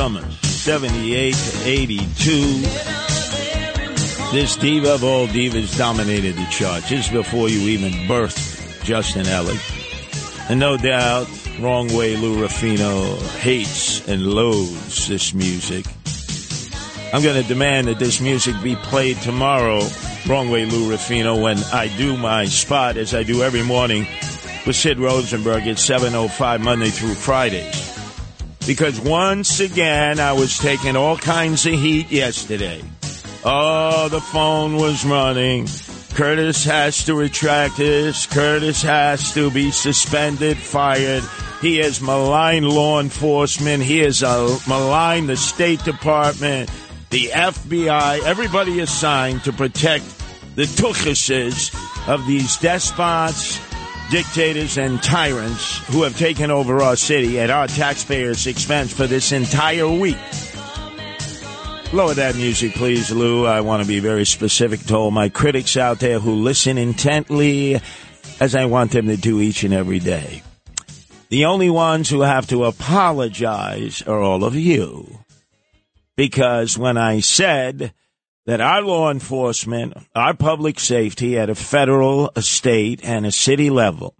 Summers, 78 to 82. This diva of all divas dominated the charts. This is before you even birthed Justin Ellick. And no doubt, Wrong Way Lou Rufino hates and loathes this music. I'm going to demand that this music be played tomorrow, Wrong Way Lou Rufino, when I do my spot, as I do every morning with Sid Rosenberg at 7.05 Monday through Fridays because once again I was taking all kinds of heat yesterday. Oh, the phone was running. Curtis has to retract this. Curtis has to be suspended, fired. He has maligned law enforcement. He has maligned the State Department, the FBI, everybody assigned to protect the tuchuses of these despots, dictators and tyrants who have taken over our city at our taxpayers' expense for this entire week. Lower that music, please, Lou. I want to be very specific to all my critics out there who listen intently, as I want them to do each and every day. The only ones who have to apologize are all of you. Because when I said that our law enforcement, our public safety at a federal, a state, and a city level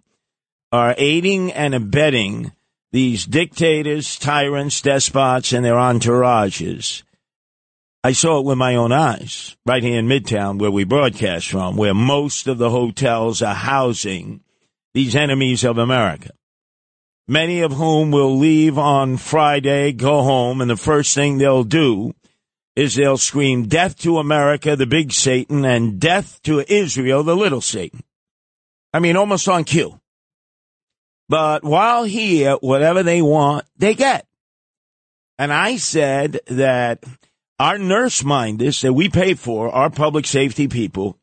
are aiding and abetting these dictators, tyrants, despots, and their entourages. I saw it with my own eyes, right here in Midtown, where we broadcast from, where most of the hotels are housing these enemies of America. Many of whom will leave on Friday, go home, and the first thing they'll do is they'll scream death to America, the big Satan, and death to Israel, the little Satan. I mean, almost on cue. But while here, whatever they want, they get. And I said that our nurse minders that we pay for, our public safety people,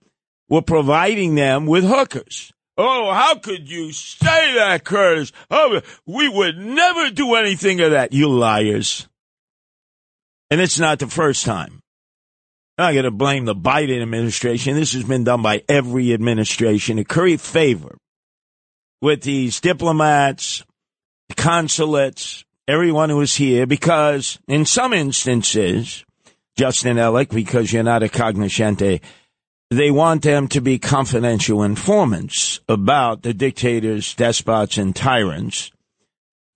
were providing them with hookers. Oh, how could you say that, Curtis? Oh, we would never do anything of that, you liars. And it's not the first time. I'm not going to blame the Biden administration. This has been done by every administration to curry favor with these diplomats, consulates, everyone who is here, because in some instances, Justin Ellick, because you're not a cognoscente, they want them to be confidential informants about the dictators, despots, and tyrants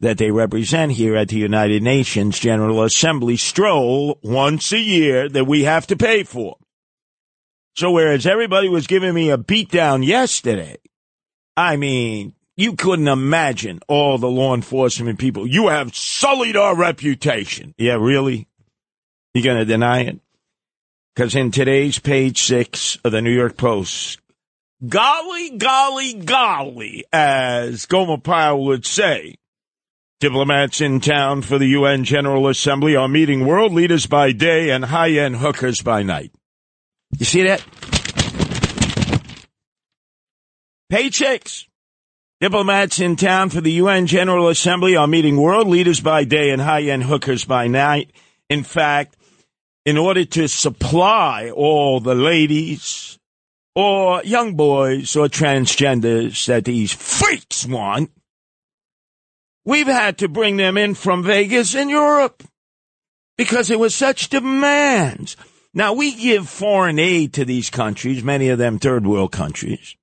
that they represent here at the United Nations General Assembly stroll once a year that we have to pay for. So whereas everybody was giving me a beatdown yesterday, I mean, you couldn't imagine all the law enforcement people. You have sullied our reputation. Yeah, really? You're going to deny it? Because in today's page six of the New York Post, golly, golly, golly, as Gomer Pyle would say, diplomats in town for the UN General Assembly are meeting world leaders by day and high-end hookers by night. You see that? Paychecks. Diplomats in town for the UN General Assembly are meeting world leaders by day and high-end hookers by night. In fact, in order to supply all the ladies or young boys or transgenders that these freaks want, we've had to bring them in from Vegas and Europe because there was such demands. Now we give foreign aid to these countries, many of them third world countries.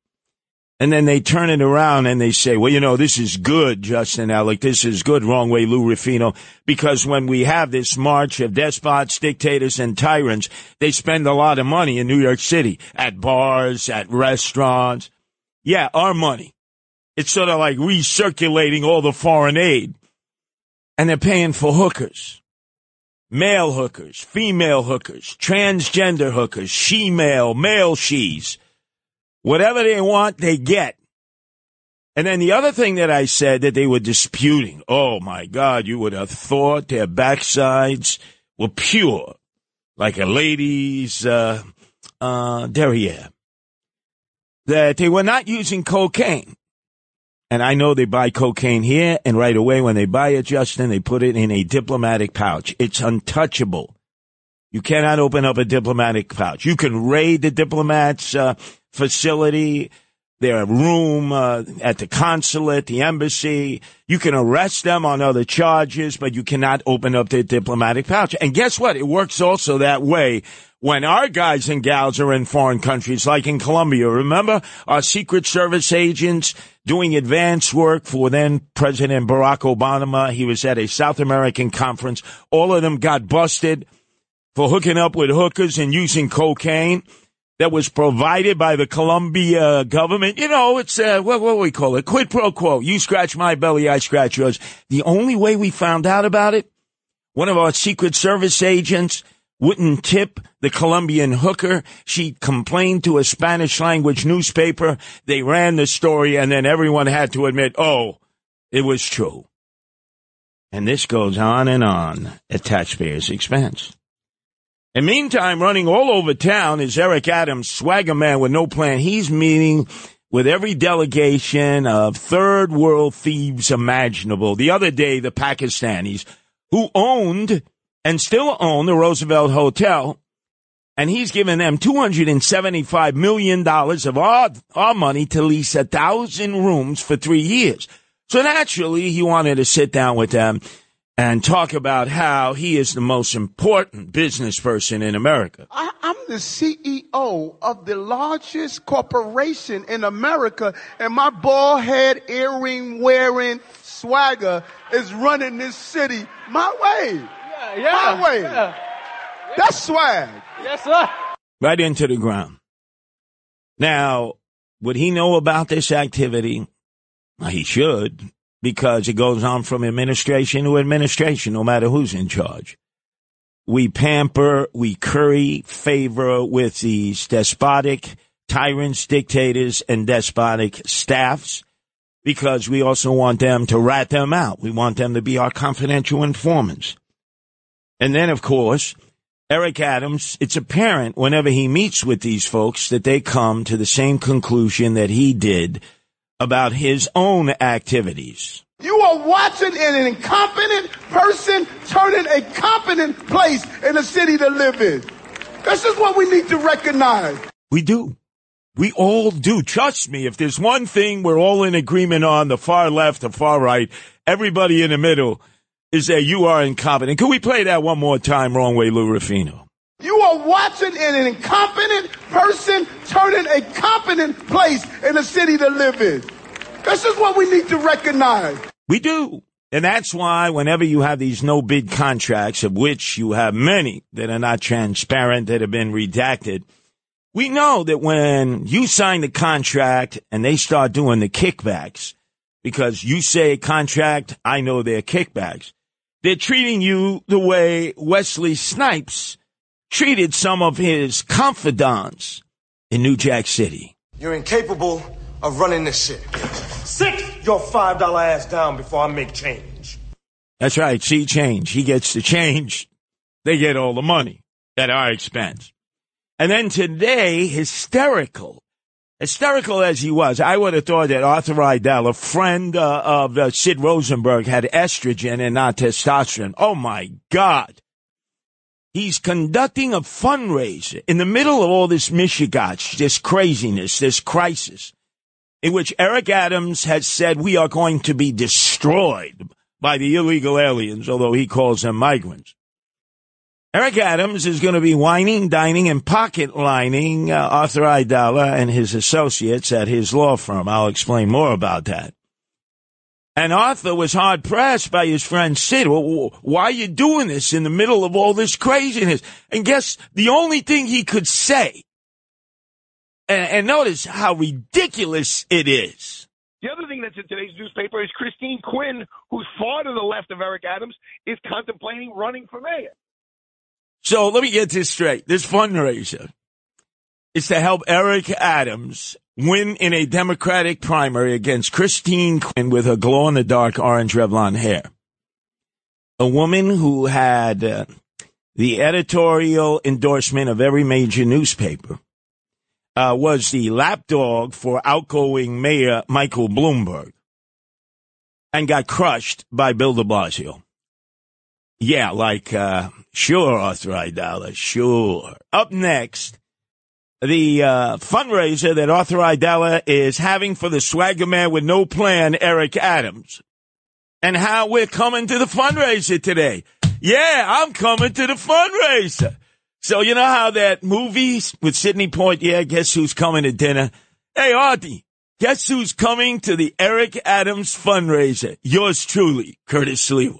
And then they turn it around and they say, well, you know, this is good, Justin Ellick. This is good, wrong way, Lou Rufino. Because when we have this march of despots, dictators, and tyrants, they spend a lot of money in New York City at bars, at restaurants. Yeah, our money. It's sort of like recirculating all the foreign aid. And they're paying for hookers. Male hookers, female hookers, transgender hookers, she-male, male she's Whatever they want, they get. And then the other thing that I said that they were disputing, oh my God, you would have thought their backsides were pure, like a lady's uh, uh, derriere. That they were not using cocaine. And I know they buy cocaine here, and right away when they buy it, Justin, they put it in a diplomatic pouch. It's untouchable. You cannot open up a diplomatic pouch. You can raid the diplomats' uh, facility, their room uh, at the consulate, the embassy. You can arrest them on other charges, but you cannot open up their diplomatic pouch. And guess what? It works also that way when our guys and gals are in foreign countries, like in Colombia. Remember our Secret Service agents doing advance work for then President Barack Obama. He was at a South American conference. All of them got busted for hooking up with hookers and using cocaine that was provided by the Colombia government. You know, it's uh, what what we call it, quid pro quo. You scratch my belly, I scratch yours. The only way we found out about it, one of our Secret Service agents wouldn't tip the Colombian hooker. She complained to a Spanish language newspaper. They ran the story, and then everyone had to admit, oh, it was true. And this goes on and on at taxpayers' expense. And meantime, running all over town is Eric Adams, swagger man with no plan. He's meeting with every delegation of third world thieves imaginable. The other day, the Pakistanis who owned and still own the Roosevelt Hotel. And he's given them $275 million of our, our money to lease a thousand rooms for three years. So naturally, he wanted to sit down with them and talk about how he is the most important business person in America. I, am the CEO of the largest corporation in America, and my bald head, earring wearing swagger is running this city my way. Yeah, yeah. My way. Yeah. That's swag. Yes, sir. Right into the ground. Now, would he know about this activity? He should because it goes on from administration to administration, no matter who's in charge. We pamper, we curry favor with these despotic tyrants, dictators, and despotic staffs because we also want them to rat them out. We want them to be our confidential informants. And then, of course, Eric Adams, it's apparent whenever he meets with these folks that they come to the same conclusion that he did about his own activities. You are watching an incompetent person turning a competent place in a city to live in. This is what we need to recognize. We do. We all do. Trust me, if there's one thing we're all in agreement on, the far left, the far right, everybody in the middle, is that you are incompetent. Can we play that one more time, wrong way, Lou Rufino? Are watching an incompetent person turning a competent place in a city to live in. This is what we need to recognize. We do. And that's why whenever you have these no bid contracts, of which you have many that are not transparent, that have been redacted, we know that when you sign the contract and they start doing the kickbacks, because you say contract, I know they're kickbacks, they're treating you the way Wesley Snipes treated some of his confidants in New Jack City. You're incapable of running this shit. Sit your $5 ass down before I make change. That's right. See change. He gets the change. They get all the money at our expense. And then today, hysterical, hysterical as he was, I would have thought that Arthur Aidala, a friend uh, of uh, Sid Rosenberg, had estrogen and not testosterone. Oh my God. He's conducting a fundraiser in the middle of all this mishigatch, this craziness, this crisis, in which Eric Adams has said we are going to be destroyed by the illegal aliens, although he calls them migrants. Eric Adams is going to be whining, dining, and pocket lining uh, Arthur Aidala and his associates at his law firm. I'll explain more about that. And Arthur was hard pressed by his friend Sid. Well, why are you doing this in the middle of all this craziness? And guess the only thing he could say, and, and notice how ridiculous it is. The other thing that's in today's newspaper is Christine Quinn, who's far to the left of Eric Adams, is contemplating running for mayor. So let me get this straight. This fundraiser is to help Eric Adams win in a Democratic primary against Christine Quinn with her glow in the dark orange Revlon hair. A woman who had uh, the editorial endorsement of every major newspaper. Uh, was the lapdog for outgoing Mayor Michael Bloomberg and got crushed by Bill de Blasio. Yeah, like, uh, sure, Arthur Aidala, sure. Up next, the uh, fundraiser that Arthur Aidala is having for the swagger man with no plan, Eric Adams, and how we're coming to the fundraiser today. Yeah, I'm coming to the fundraiser. So you know how that movie with Sidney Poitier, guess who's coming to dinner? Hey, Artie, guess who's coming to the Eric Adams fundraiser? Yours truly, Curtis Sliwa.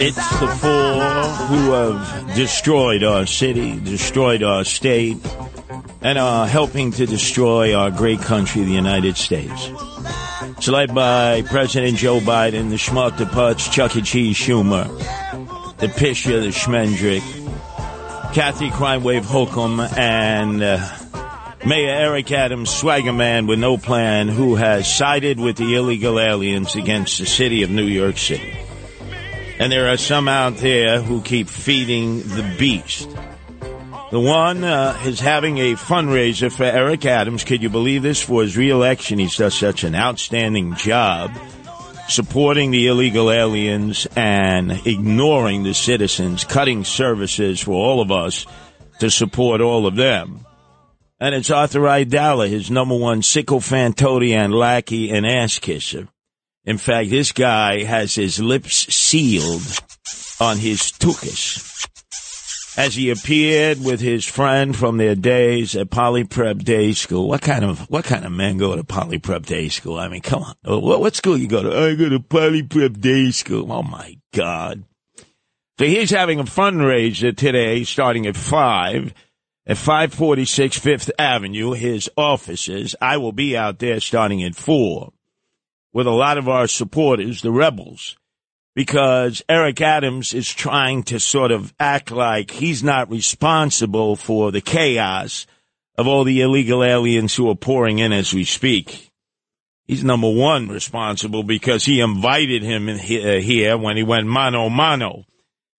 It's the four who have destroyed our city, destroyed our state, and are helping to destroy our great country, the United States. It's led by President Joe Biden, the schmuck, the putz, Chuck E. Cheese Schumer, the Pisha, the Schmendrick, Kathy Crime Wave Hochul, and uh, Mayor Eric Adams, swagger man with no plan, who has sided with the illegal aliens against the city of New York City. And there are some out there who keep feeding the beast. The one uh, is having a fundraiser for Eric Adams. Could you believe this? For his reelection, he's done such an outstanding job supporting the illegal aliens and ignoring the citizens, cutting services for all of us to support all of them. And it's Arthur Aidala, his number one sycophantodian lackey and ass kisser. In fact, this guy has his lips sealed on his tuchus as he appeared with his friend from their days at Poly Prep Day School. What kind of what kind of men go to Poly Prep Day School? I mean, come on. What, what school you go to? I go to Poly Prep Day School. Oh my God. So he's having a fundraiser today starting at five at 546 Fifth Avenue, his offices. I will be out there starting at four with a lot of our supporters, the rebels because Eric Adams is trying to sort of act like he's not responsible for the chaos of all the illegal aliens who are pouring in as we speak. He's number one responsible because he invited him in uh, here when he went mano mano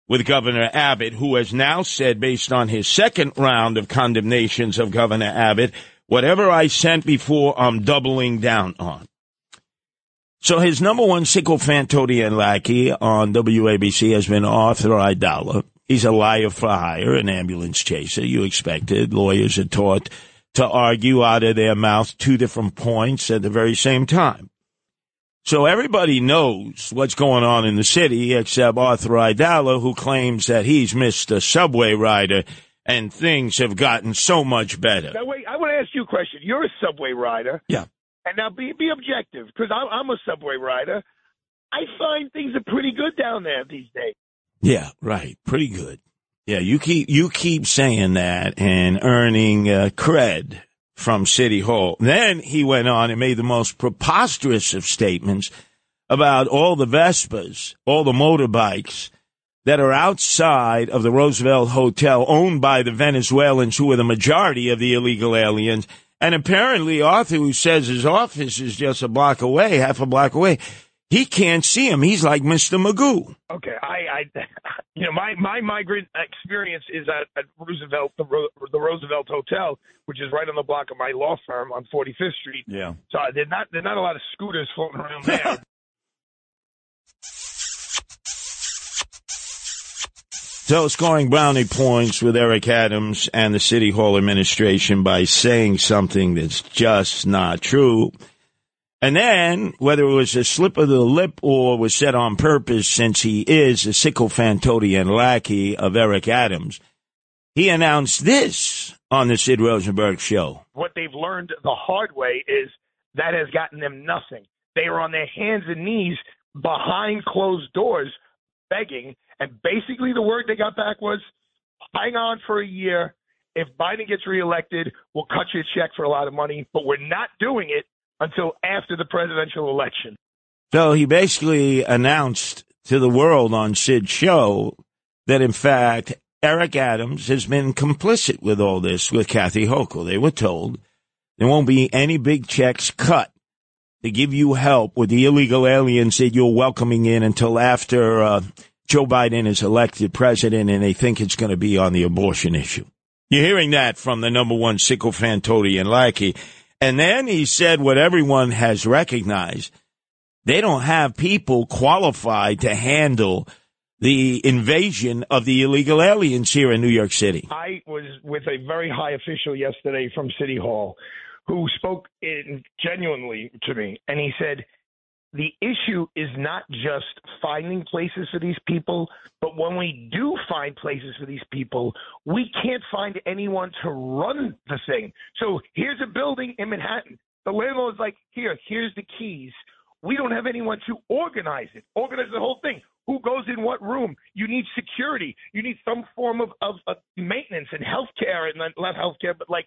with Governor Abbott, who has now said, based on his second round of condemnations of Governor Abbott, whatever I sent before, I'm doubling down on. So his number one sycophantodian lackey on WABC has been Arthur Aidala. He's a liar for hire, an ambulance chaser. You expected. Lawyers are taught to argue out of their mouth two different points at the very same time. So everybody knows what's going on in the city except Arthur Aidala, who claims that he's Mr. Subway Rider and things have gotten so much better. Now, wait, I want to ask you a question. You're a subway rider. Yeah. And now be be objective because I'm, I'm a subway rider. I find things are pretty good down there these days. Yeah, right. Pretty good. Yeah, you keep you keep saying that and earning uh, cred from City Hall. Then he went on and made the most preposterous of statements about all the Vespas, all the motorbikes that are outside of the Roosevelt Hotel owned by the Venezuelans who are the majority of the illegal aliens. And apparently Arthur, who says his office is just a block away, half a block away, he can't see him. He's like Mr. Magoo. Okay, I, I, you know, my my migrant experience is at, at Roosevelt, the, Ro- the Roosevelt Hotel, which is right on the block of my law firm on 45th Street. Yeah. So uh, there's not there's not a lot of scooters floating around there. So scoring brownie points with Eric Adams and the City Hall administration by saying something that's just not true. And then, whether it was a slip of the lip or was said on purpose, since he is a sycophantotian lackey of Eric Adams, he announced this on the Sid Rosenberg show. what they've learned the hard way is that has gotten them nothing. They are on their hands and knees behind closed doors begging, and basically the word they got back was, "Hang on for a year. If Biden gets reelected, we'll cut you a check for a lot of money, but we're not doing it until after the presidential election." So he basically announced to the world on Sid's show that, in fact, Eric Adams has been complicit with all this with Kathy Hochul. They were told there won't be any big checks cut to give you help with the illegal aliens that you're welcoming in until after uh, Joe Biden is elected president and they think it's going to be on the abortion issue. You're hearing that from the number one sycophantotian lackey. And then he said what everyone has recognized. They don't have people qualified to handle the invasion of the illegal aliens here in New York City. I was with a very high official yesterday from City Hall who spoke in genuinely to me, and he said, the issue is not just finding places for these people, but when we do find places for these people, we can't find anyone to run the thing. So here's a building in Manhattan. The landlord's like, here, here's the keys. We don't have anyone to organize it, organize the whole thing. Who goes in what room? You need security. You need some form of, of, of maintenance and healthcare, and not not healthcare, but like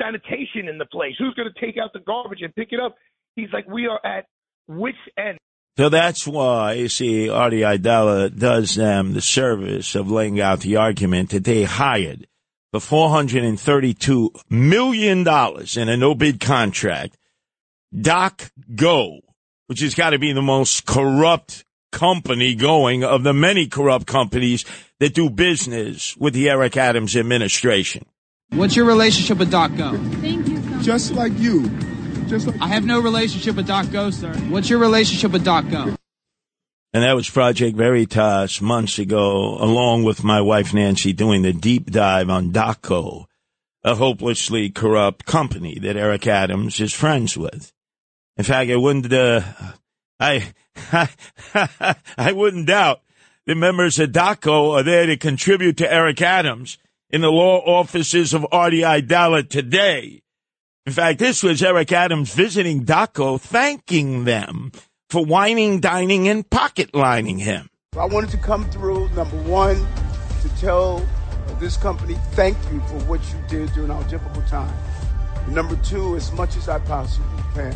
sanitation in the place. Who's going to take out the garbage and pick it up? He's like, we are at which end? So that's why, you see, Artie Aidala does them the service of laying out the argument that they hired for $432 million in a no bid contract, Doc Go, which has got to be the most corrupt company going of the many corrupt companies that do business with the Eric Adams administration. What's your relationship with Doc Go? Thank you. Just like you. Just like I have no relationship with Doc Go, sir. What's your relationship with Doc Go? And that was Project Veritas months ago, along with my wife Nancy doing the deep dive on Doc Go, a hopelessly corrupt company that Eric Adams is friends with. In fact, I wouldn't, uh, I, I wouldn't doubt the members of Doc Go are there to contribute to Eric Adams in the law offices of Artie Aidala today. In fact, this was Eric Adams visiting Doc Go, thanking them for whining, dining, and pocket lining him. I wanted to come through, number one, to tell this company thank you for what you did during our difficult time. And number two, as much as I possibly can,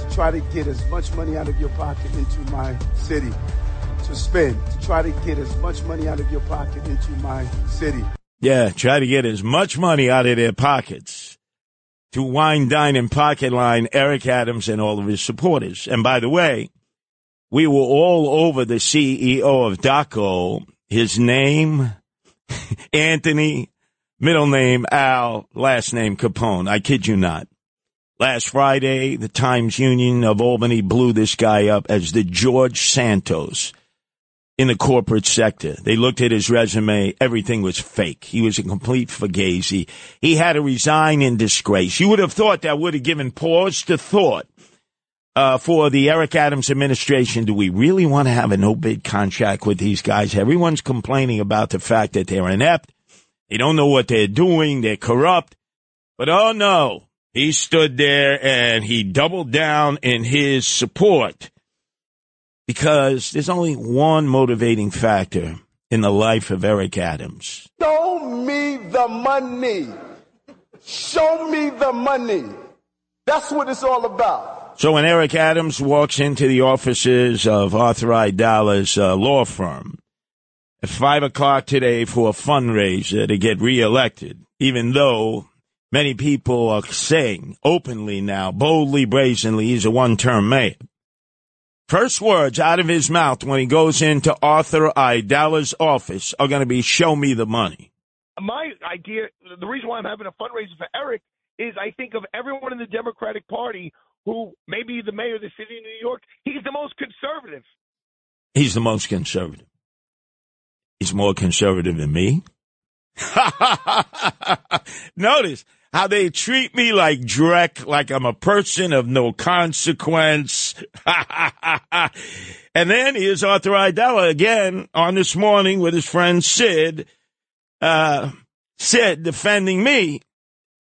to try to get as much money out of your pocket into my city to spend, to try to get as much money out of your pocket into my city. Yeah, try to get as much money out of their pockets to wine, dine, and pocket line Eric Adams and all of his supporters. And by the way, we were all over the CEO of Doc Go. His name, Anthony, middle name Al, last name Capone. I kid you not. Last Friday, the Times Union of Albany blew this guy up as the George Santos in the corporate sector. They looked at his resume. Everything was fake. He was a complete fugazi. He had to resign in disgrace. You would have thought that would have given pause to thought uh, for the Eric Adams administration. Do we really want to have a no bid contract with these guys? Everyone's complaining about the fact that they're inept. They don't know what they're doing. They're corrupt. But oh no, he stood there and he doubled down in his support because there's only one motivating factor in the life of Eric Adams. Show me the money. Show me the money. That's what it's all about. So when Eric Adams walks into the offices of Arthur Aidala's uh, law firm at five o'clock today for a fundraiser to get reelected, even though many people are saying openly now, boldly, brazenly, he's a one-term mayor. First words out of his mouth when he goes into Arthur Aidala's office are going to be, show me the money. My idea, the reason why I'm having a fundraiser for Eric is I think of everyone in the Democratic Party who may be the mayor of the city of New York. He's the most conservative. He's the most conservative. He's more conservative than me. Notice how they treat me like Drek, like I'm a person of no consequence. and then here's Arthur Aidala again on this morning with his friend Sid, uh, Sid defending me,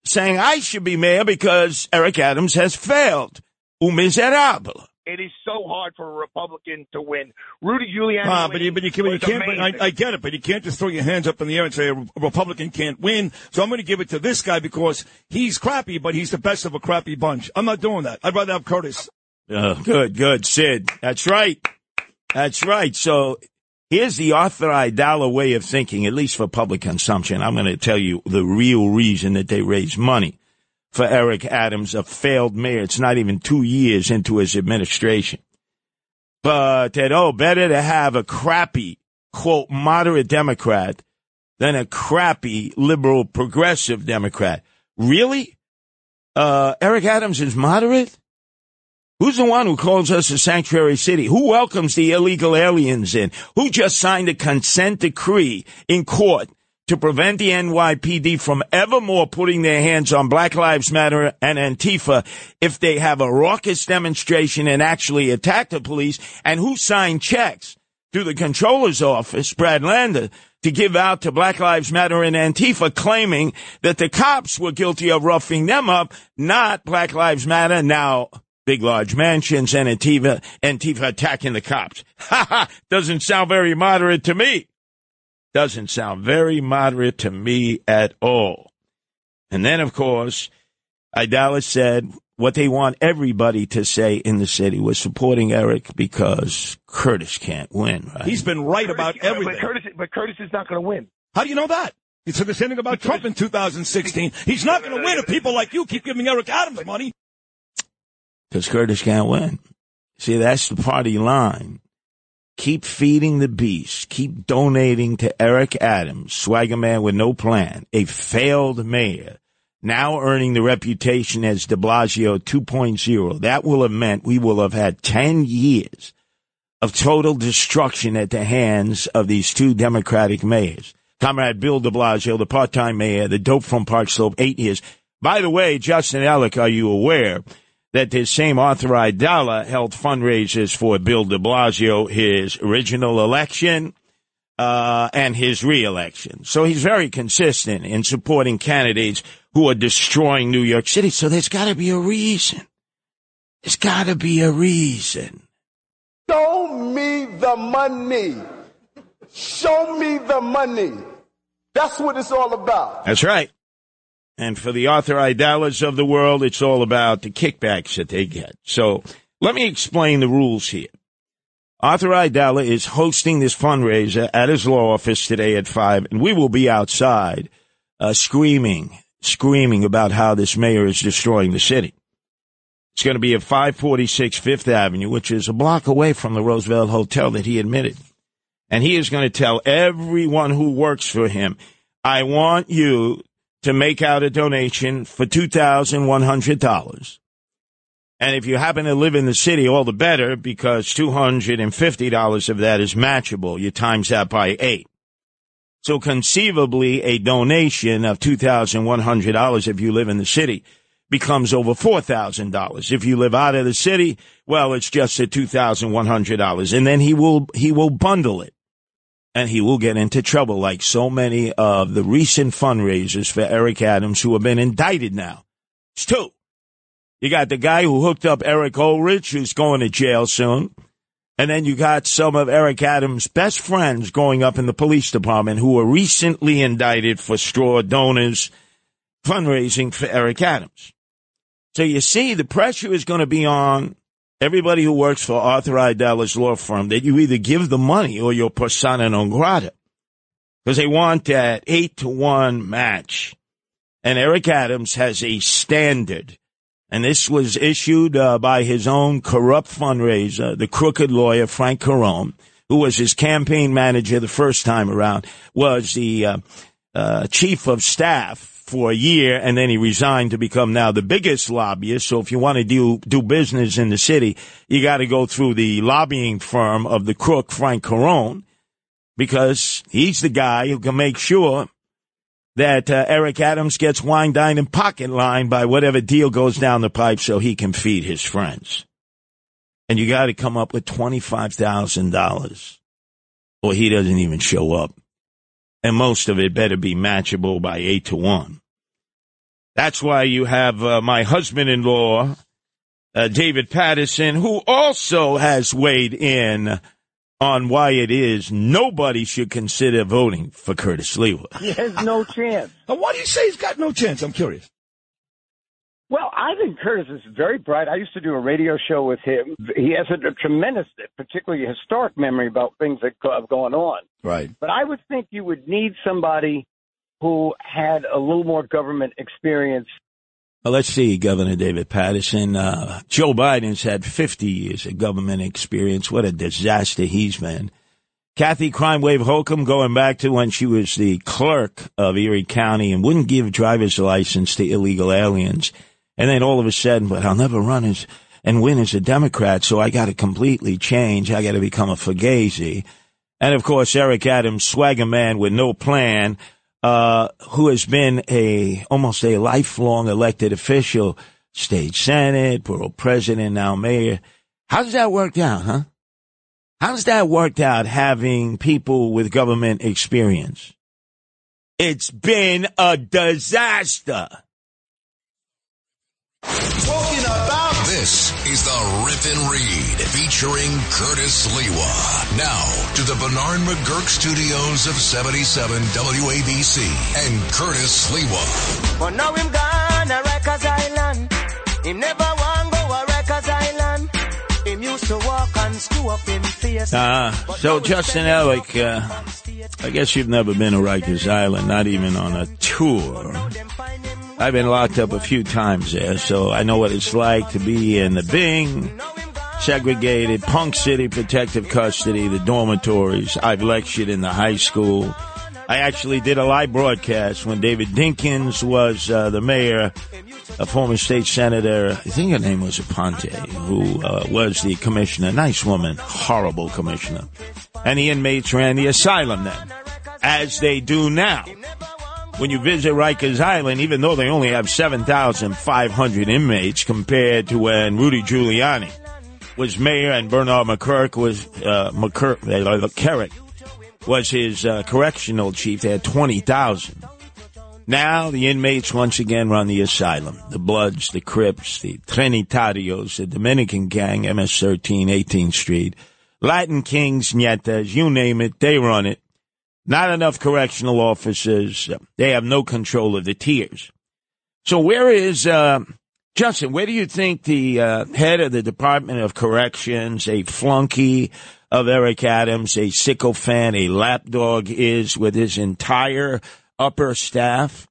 saying I should be mayor because Eric Adams has failed. Un miserable. It is so hard for a Republican to win. Rudy Giuliani. Ah, but you, but you, can, you can't. But I. I get it, but you can't just throw your hands up in the air and say a Republican can't win. So I'm going to give it to this guy because he's crappy, but he's the best of a crappy bunch. I'm not doing that. I'd rather have Curtis. Uh, good, good, Sid. That's right. That's right. So here's the Arthur Aidala way of thinking, at least for public consumption. I'm going to tell you the real reason that they raise money for Eric Adams, a failed mayor. It's not even two years into his administration. But that, oh, better to have a crappy, quote, moderate Democrat than a crappy liberal progressive Democrat. Really? Uh, Eric Adams is moderate? Who's the one who calls us a sanctuary city? Who welcomes the illegal aliens in? Who just signed a consent decree in court to prevent the NYPD from evermore putting their hands on Black Lives Matter and Antifa if they have a raucous demonstration and actually attack the police? And who signed checks through the controller's office, Brad Lander, to give out to Black Lives Matter and Antifa claiming that the cops were guilty of roughing them up, not Black Lives Matter. Now, big large mansions and Antifa, Antifa attacking the cops. Ha ha! Doesn't sound very moderate to me. Doesn't sound very moderate to me at all. And then, of course, Aidala said what they want everybody to say in the city was supporting Eric because Curtis can't win, right? He's been right about everything. But Curtis, but Curtis is not going to win. How do you know that? You said the same thing about Trump in 2016. He's not going to win if people like you keep giving Eric Adams money. because Curtis can't win. See, that's the party line. Keep feeding the beast. Keep donating to Eric Adams, swagger man with no plan, a failed mayor, now earning the reputation as de Blasio 2.0. That will have meant we will have had 10 years of total destruction at the hands of these two Democratic mayors. Comrade Bill de Blasio, the part-time mayor, the dope from Park Slope, eight years. By the way, Justin Ellick, are you aware that this same Arthur Aidala held fundraisers for Bill de Blasio, his original election, uh, and his reelection. So he's very consistent in supporting candidates who are destroying New York City. So there's got to be a reason. There's got to be a reason. Show me the money. Show me the money. That's what it's all about. That's right. And for the Arthur Aidalas of the world, it's all about the kickbacks that they get. So let me explain the rules here. Arthur Aidala is hosting this fundraiser at his law office today at five, and we will be outside uh, screaming, screaming about how this mayor is destroying the city. It's going to be at 546 Fifth Avenue, which is a block away from the Roosevelt Hotel that he admitted. And he is going to tell everyone who works for him, I want you to make out a donation for $2,100. And if you happen to live in the city, all the better because $250 of that is matchable. You times that by eight. So conceivably a donation of $2,100 if you live in the city becomes over $4,000. If you live out of the city, well, it's just at $2,100. And then he will, he will bundle it. And he will get into trouble like so many of the recent fundraisers for Eric Adams who have been indicted now. It's two. You got the guy who hooked up Eric Ulrich, who's going to jail soon. And then you got some of Eric Adams' best friends going up in the police department who were recently indicted for straw donors fundraising for Eric Adams. So you see, the pressure is going to be on everybody who works for Arthur Aidala's law firm that you either give the money or you're persona non grata. Because they want that eight to one match. And Eric Adams has a standard. And this was issued uh, by his own corrupt fundraiser, the crooked lawyer Frank Carone, who was his campaign manager the first time around, was the uh, uh, chief of staff for a year, and then he resigned to become now the biggest lobbyist. So if you want to do do business in the city, you got to go through the lobbying firm of the crook Frank Carone, because he's the guy who can make sure that uh, Eric Adams gets wine, dine, and pocket line by whatever deal goes down the pipe, so he can feed his friends. And you got to come up with twenty five thousand dollars, or he doesn't even show up and most of it better be matchable by eight to one. That's why you have uh, my husband in law, uh, David Paterson, who also has weighed in on why it is nobody should consider voting for Curtis Sliwa. He has no chance. Now, why do you say he's got no chance? I'm curious. Well, I think Curtis is very bright. I used to do a radio show with him. He has a, a tremendous, particularly historic memory about things that have gone on. Right. But I would think you would need somebody who had a little more government experience. Well, let's see, Governor David Paterson. Uh, Joe Biden's had 50 years of government experience. What a disaster he's been. Kathy Crime Wave Hochul going back to when she was the clerk of Erie County and wouldn't give driver's license to illegal aliens. And then all of a sudden, but I'll never run as and win as a Democrat, so I got to completely change. I got to become a Fugazi. And of course, Eric Adams, swagger man with no plan, uh, who has been a almost a lifelong elected official, state senate, borough president, now mayor. How's that worked out, huh? How's that worked out having people with government experience? It's been a disaster. Talking about This is the Rip and Read featuring Curtis Sliwa. Now to the Bernard McGuirk studios of 77 WABC and Curtis Sliwa. But now him gone a Rikers Island. Him never want go a Rikers Island. Him used to walk and screw up him face. Uh, so Justin Ellick, uh, I guess you've never been to Rikers Island, not even on a tour. I've been locked up a few times there, so I know what it's like to be in the Bing, segregated, Punk City protective custody, the dormitories. I've lectured in the high school. I actually did a live broadcast when David Dinkins was uh, the mayor, a former state senator, I think her name was Aponte, who uh, was the commissioner. Nice woman, horrible commissioner. And the inmates ran the asylum then, as they do now. When you visit Rikers Island, even though they only have 7,500 inmates compared to when Rudy Giuliani was mayor and Bernard McCurk was, uh, McCurk, uh, McCarrick was his uh, correctional chief. They had 20,000. Now the inmates once again run the asylum. The Bloods, the Crips, the Trinitarios, the Dominican gang, MS-13, 18th Street, Latin Kings, Nietas, you name it, they run it. Not enough correctional officers. They have no control of the tiers. So where is, uh, Justin, where do you think the uh, head of the Department of Corrections, a flunky of Eric Adams, a sycophant, a lapdog is with his entire upper staff?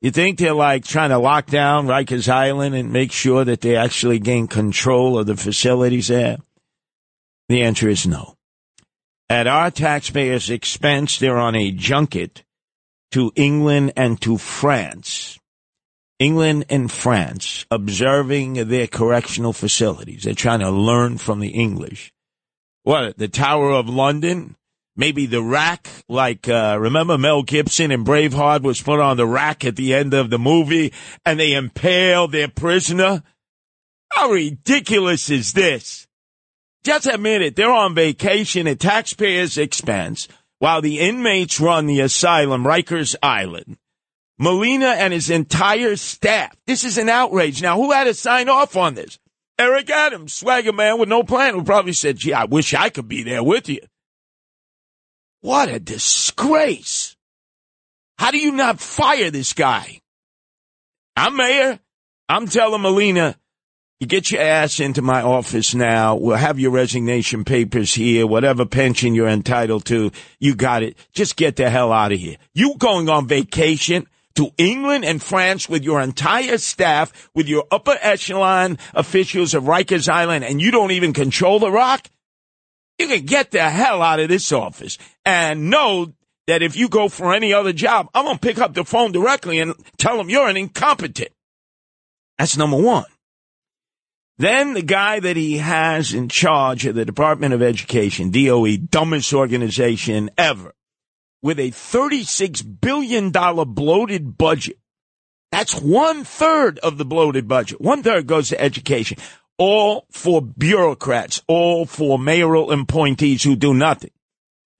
You think they're like trying to lock down Rikers Island and make sure that they actually gain control of the facilities there? The answer is no. At our taxpayers' expense, they're on a junket to England and to France. England and France observing their correctional facilities. They're trying to learn from the English. What, the Tower of London? Maybe the rack, like, uh, remember Mel Gibson and Braveheart was put on the rack at the end of the movie and they impaled their prisoner? How ridiculous is this? Just admit it. They're on vacation at taxpayers' expense while the inmates run the asylum, Rikers Island, Molina and his entire staff. This is an outrage. Now, who had to sign off on this? Eric Adams, swagger man with no plan, who probably said, gee, I wish I could be there with you. What a disgrace. How do you not fire this guy? I'm mayor. I'm telling Molina, you get your ass into my office now. We'll have your resignation papers here. Whatever pension you're entitled to, you got it. Just get the hell out of here. You going on vacation to England and France with your entire staff, with your upper echelon officials of Rikers Island, and you don't even control the rock? You can get the hell out of this office and know that if you go for any other job, I'm going to pick up the phone directly and tell them you're an incompetent. That's number one. Then the guy that he has in charge of the Department of Education, DOE, dumbest organization ever, with a $36 billion bloated budget. That's one third of the bloated budget. One third goes to education. All for bureaucrats, all for mayoral appointees who do nothing.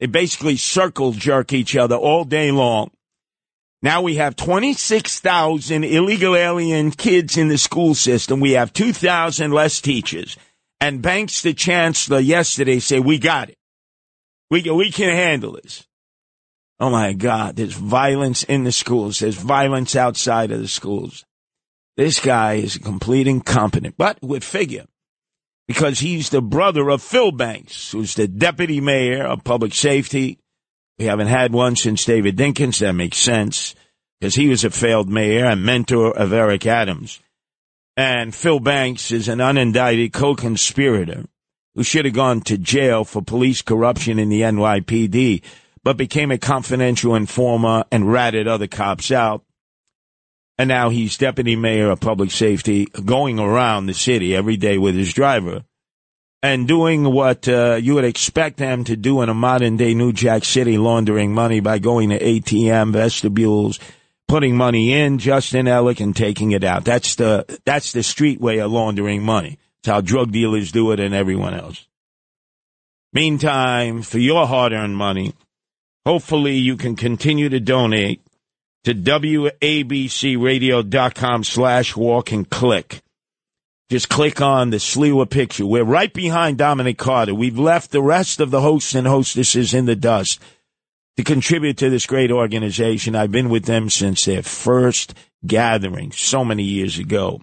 They basically circle jerk each other all day long. Now we have 26,000 illegal alien kids in the school system. We have 2,000 less teachers. And Banks, the chancellor, yesterday said, we got it. We, we can handle this. Oh my God, there's violence in the schools. There's violence outside of the schools. This guy is a complete incompetent, but with figure because he's the brother of Phil Banks, who's the deputy mayor of public safety. We haven't had one since David Dinkins. That makes sense because he was a failed mayor and mentor of Eric Adams. And Phil Banks is an unindicted co-conspirator who should have gone to jail for police corruption in the NYPD but became a confidential informer and ratted other cops out. And now he's deputy mayor of public safety, going around the city every day with his driver and doing what uh, you would expect them to do in a modern day New Jack City, laundering money by going to ATM vestibules, putting money in, Justin Ellick, and taking it out. That's the that's the street way of laundering money. It's how drug dealers do it and everyone else. Meantime, for your hard earned money, Hopefully you can continue to donate to WABCRadio.com slash walk and click. Just click on the Sliwa picture. We're right behind Dominic Carter. We've left the rest of the hosts and hostesses in the dust to contribute to this great organization. I've been with them since their first gathering so many years ago.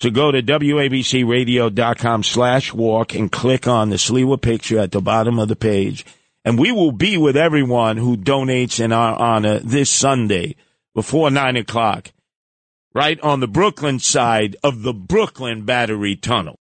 So go to WABCRadio.com slash walk and click on the Sliwa picture at the bottom of the page and we will be with everyone who donates in our honor this Sunday before nine o'clock, right on the Brooklyn side of the Brooklyn Battery Tunnel.